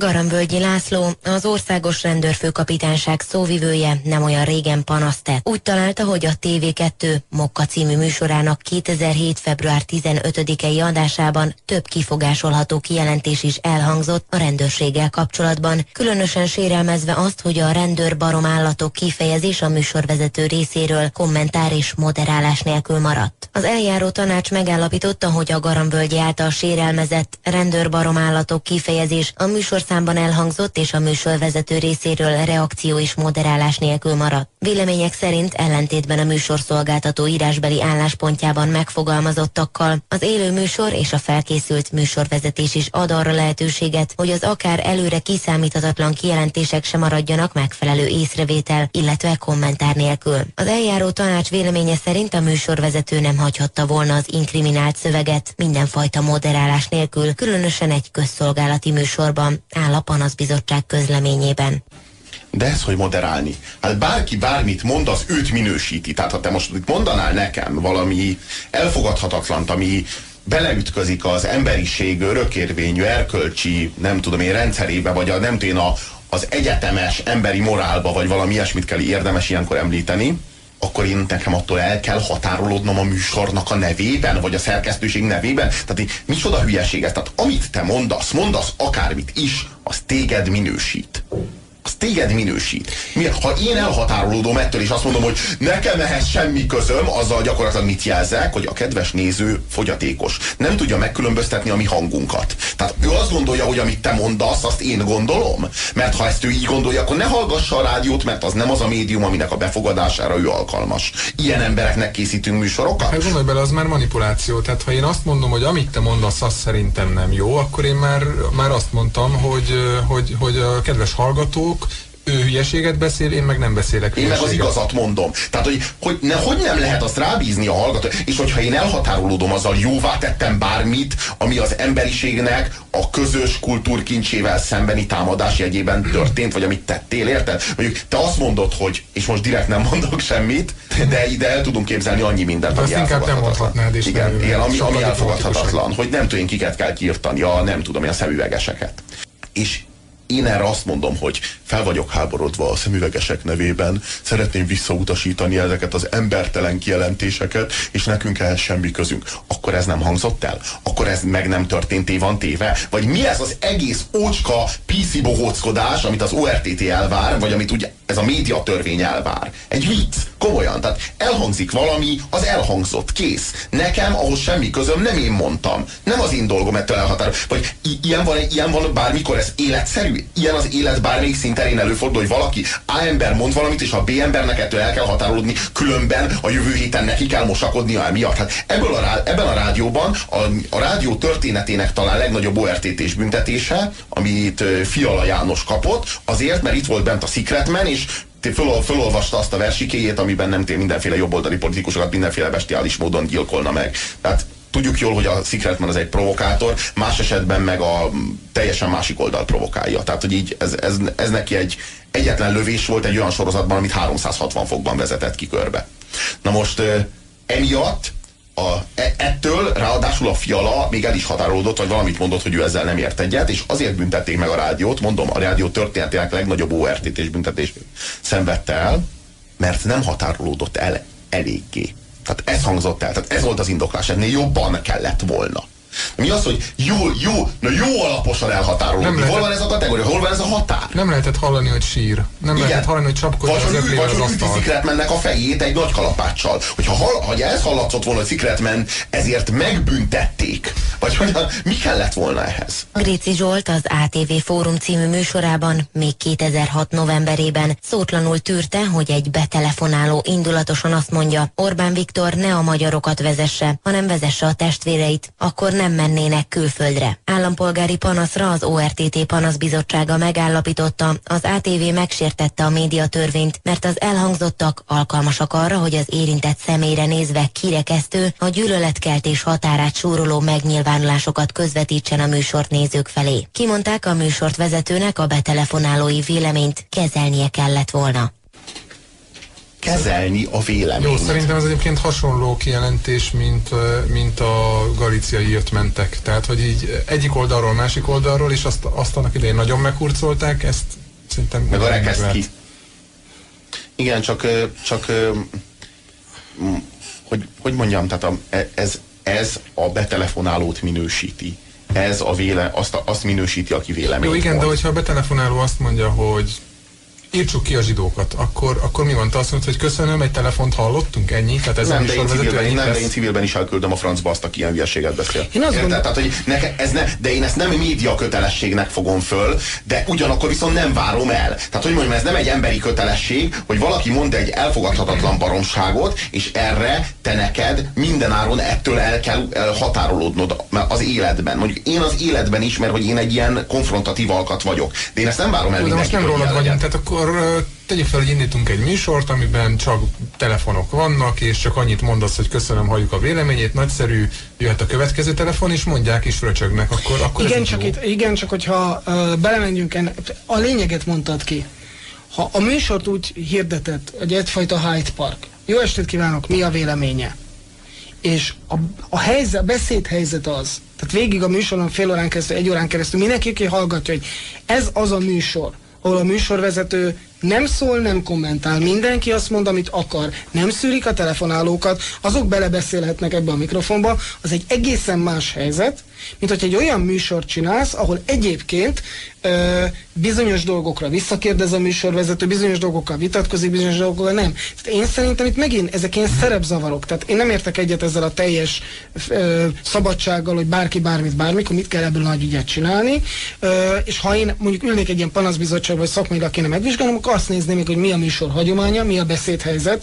Garambölgyi László, az országos rendőrfőkapitányság szóvivője nem olyan régen panaszt tett. Úgy találta, hogy a TV2 Mokka című műsorának 2007. február 15-i adásában több kifogásolható kijelentés is elhangzott a rendőrséggel kapcsolatban, különösen sérelmezve azt, hogy a rendőr baromállatok kifejezés a műsorvezető részéről kommentár és moderálás nélkül maradt. Az eljáró tanács megállapította, hogy a Garambölgyi által sérelmezett rendőrbaromállatok kifejezés a műsorszámban elhangzott és a műsorvezető részéről reakció és moderálás nélkül maradt. Vélemények szerint ellentétben a műsorszolgáltató írásbeli álláspontjában megfogalmazottakkal az élő műsor és a felkészült műsorvezetés is ad arra lehetőséget, hogy az akár előre kiszámíthatatlan kijelentések sem maradjanak megfelelő észrevétel, illetve kommentár nélkül. Az eljáró tanács véleménye szerint a műsorvezető nem hagyhatta volna az inkriminált szöveget mindenfajta moderálás nélkül, különösen egy közszolgálati műsorban, áll a panaszbizottság közleményében. De ez, hogy moderálni. Hát bárki bármit mond, az őt minősíti. Tehát ha te most mondanál nekem valami elfogadhatatlant, ami beleütközik az emberiség örökérvényű, erkölcsi, nem tudom én, rendszerébe, vagy a, nem tudom én, a, az egyetemes emberi morálba, vagy valami ilyesmit kell érdemes ilyenkor említeni, akkor én nekem attól el kell határolódnom a műsornak a nevében, vagy a szerkesztőség nevében. Tehát micsoda hülyeség ez. Tehát amit te mondasz, mondasz akármit is, az téged minősít az téged minősít. Mi, ha én elhatárolódom ettől, és azt mondom, hogy nekem ehhez semmi közöm, azzal gyakorlatilag mit jelzek, hogy a kedves néző fogyatékos. Nem tudja megkülönböztetni a mi hangunkat. Tehát ő azt gondolja, hogy amit te mondasz, azt én gondolom. Mert ha ezt ő így gondolja, akkor ne hallgassa a rádiót, mert az nem az a médium, aminek a befogadására ő alkalmas. Ilyen embereknek készítünk műsorokat. Hát gondolj bele, az már manipuláció. Tehát ha én azt mondom, hogy amit te mondasz, az szerintem nem jó, akkor én már, már azt mondtam, hogy, hogy, hogy a kedves hallgató hallgatók, ő hülyeséget beszél, én meg nem beszélek Én meg az igazat mondom. Tehát, hogy, hogy, ne, hogy nem lehet azt rábízni a hallgató, és hogyha én elhatárolódom azzal, jóvá tettem bármit, ami az emberiségnek a közös kultúrkincsével szembeni támadás jegyében történt, vagy amit tettél, érted? Mondjuk te azt mondod, hogy, és most direkt nem mondok semmit, de ide el tudunk képzelni annyi mindent, de ami inkább nem mondhatnád is. Igen, igen ami, ami elfogadhatatlan, hogy nem tudom, kiket kell kiirtani, a nem tudom, a szemüvegeseket. És én erre azt mondom, hogy fel vagyok háborodva a szemüvegesek nevében, szeretném visszautasítani ezeket az embertelen kijelentéseket, és nekünk ehhez semmi közünk. Akkor ez nem hangzott el? Akkor ez meg nem történt van téve? Vagy mi ez az egész ócska PC bohóckodás, amit az ORTT elvár, vagy amit ugye ez a médiatörvény elvár? Egy vicc, komolyan. Tehát elhangzik valami, az elhangzott, kész. Nekem ahhoz semmi közöm, nem én mondtam. Nem az én dolgom ettől elhatárol. Vagy ilyen van, ilyen van bármikor, ez életszerű? Ilyen az élet bármelyik szinterén előfordul, hogy valaki A ember mond valamit, és a B embernek ettől el kell határolódni, különben a jövő héten neki kell mosakodnia emiatt. Hát ebből a, ebben a rádióban a, a rádió történetének talán legnagyobb ORTT-s büntetése, amit Fiala János kapott, azért, mert itt volt bent a Secretman, és föl, fölolvasta azt a versikéjét, amiben nem tél mindenféle jobboldali politikusokat mindenféle bestiális módon gyilkolna meg. Tehát tudjuk jól, hogy a Secretman az egy provokátor, más esetben meg a teljesen másik oldal provokálja. Tehát, hogy így ez, ez, ez neki egy egyetlen lövés volt egy olyan sorozatban, amit 360 fokban vezetett ki körbe. Na most emiatt a, e, ettől ráadásul a fiala még el is határolódott, vagy valamit mondott, hogy ő ezzel nem ért egyet, és azért büntették meg a rádiót, mondom, a rádió történetének legnagyobb ORTT és büntetés szenvedte el, mert nem határolódott el eléggé. Tehát ez hangzott el, tehát ez volt az indoklás, ennél jobban kellett volna. Mi az, hogy jó, jó, na jó alaposan elhatárolódni. Hol van ez a kategória? Hol van ez a határ? Nem lehetett hallani, hogy sír. Nem Igen. lehetett hallani, hogy csapkodja vagy, az Vagy hogy üti mennek a fejét egy nagy kalapáccsal. Hogyha hall, ha ez hallatszott volna, hogy Secretman ezért megbüntették. Vagy hogy mi kellett volna ehhez? Gréci Zsolt az ATV Fórum című műsorában még 2006 novemberében szótlanul tűrte, hogy egy betelefonáló indulatosan azt mondja, Orbán Viktor ne a magyarokat vezesse, hanem vezesse a testvéreit. Akkor nem mennének külföldre. Állampolgári panaszra az ORTT panaszbizottsága megállapította, az ATV megsértette a médiatörvényt, mert az elhangzottak alkalmasak arra, hogy az érintett személyre nézve kirekesztő, a gyűlöletkeltés határát súroló megnyilvánulásokat közvetítsen a műsort nézők felé. Kimondták a műsort vezetőnek a betelefonálói véleményt kezelnie kellett volna. Kezelni a véleményt. Jó, szerintem ez egyébként hasonló kijelentés, mint, mint a galiciai jött mentek. Tehát, hogy így egyik oldalról, másik oldalról, és azt, azt annak idején nagyon meghurcolták, ezt szerintem... Meg a rekeszt ki. Igen, csak, csak hogy, hogy mondjam, tehát a, e, ez, ez a betelefonálót minősíti. Ez a véle, azt, azt minősíti, aki véleményt Jó, igen, mond. de hogyha a betelefonáló azt mondja, hogy írtsuk ki a zsidókat, akkor, akkor mi van? Te azt mondod, hogy köszönöm, egy telefont hallottunk, ennyi? Tehát ez nem, de én, civilben, én, nem, de én civilben is elküldöm a francba azt, aki ilyen hülyeséget beszél. Én azt Érted? Tehát, hogy neke, ez ne, de én ezt nem média kötelességnek fogom föl, de ugyanakkor viszont nem várom el. Tehát, hogy mondjam, ez nem egy emberi kötelesség, hogy valaki mond egy elfogadhatatlan baromságot, és erre te neked mindenáron ettől el kell határolódnod az életben. Mondjuk én az életben is, mert hogy én egy ilyen konfrontatív alkat vagyok. De én ezt nem várom el De most nem rólad vagyunk, tehát akkor akkor tegyük fel, hogy indítunk egy műsort, amiben csak telefonok vannak, és csak annyit mondasz, hogy köszönöm, halljuk a véleményét, nagyszerű, jöhet a következő telefon, és mondják is fröcsögnek, akkor, akkor igen, csak itt, igen, csak hogyha uh, belemenjünk ennek, a lényeget mondtad ki. Ha a műsort úgy hirdetett, hogy egyfajta Hyde Park, jó estét kívánok, mi a véleménye? És a, a, helyzet, a beszédhelyzet az, tehát végig a műsoron fél órán keresztül, egy órán keresztül mindenki, aki hallgatja, hogy ez az a műsor, ahol a műsorvezető nem szól, nem kommentál. Mindenki azt mond, amit akar. Nem szűrik a telefonálókat, azok belebeszélhetnek ebbe a mikrofonba. Az egy egészen más helyzet, mint hogy egy olyan műsort csinálsz, ahol egyébként ö, bizonyos dolgokra visszakérdez a műsorvezető, bizonyos dolgokkal vitatkozik, bizonyos dolgokkal nem. Tehát én szerintem itt megint ezek ilyen szerepzavarok. Tehát én nem értek egyet ezzel a teljes ö, szabadsággal, hogy bárki bármit bármikor, mit kell ebből nagy ügyet csinálni. Ö, és ha én mondjuk ülnék egy ilyen panaszbizottságban, vagy szakmailag kéne megvizsgálnom, akkor azt nézném, hogy mi a műsor hagyománya, mi a beszédhelyzet,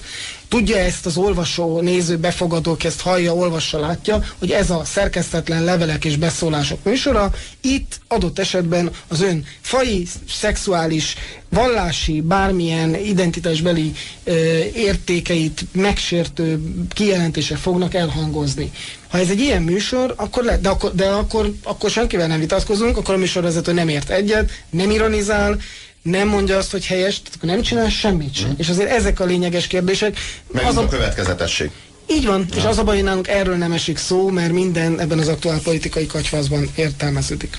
Tudja ezt az olvasó, néző, befogadó, aki ezt hallja, olvassa, látja, hogy ez a szerkesztetlen levelek és beszólások műsora, itt adott esetben az ön fai, szexuális, vallási, bármilyen identitásbeli ö, értékeit megsértő kijelentések fognak elhangozni. Ha ez egy ilyen műsor, akkor le, de, akkor, de akkor, akkor senkivel nem vitatkozunk, akkor a műsorvezető nem ért egyet, nem ironizál, nem mondja azt, hogy helyes, tehát akkor nem csinál semmit sem. Mm. És azért ezek a lényeges kérdések. Meg az a, a következetesség. Így van, ja. és az a baj, hogy nálunk erről nem esik szó, mert minden ebben az aktuál politikai kacsfázban értelmeződik.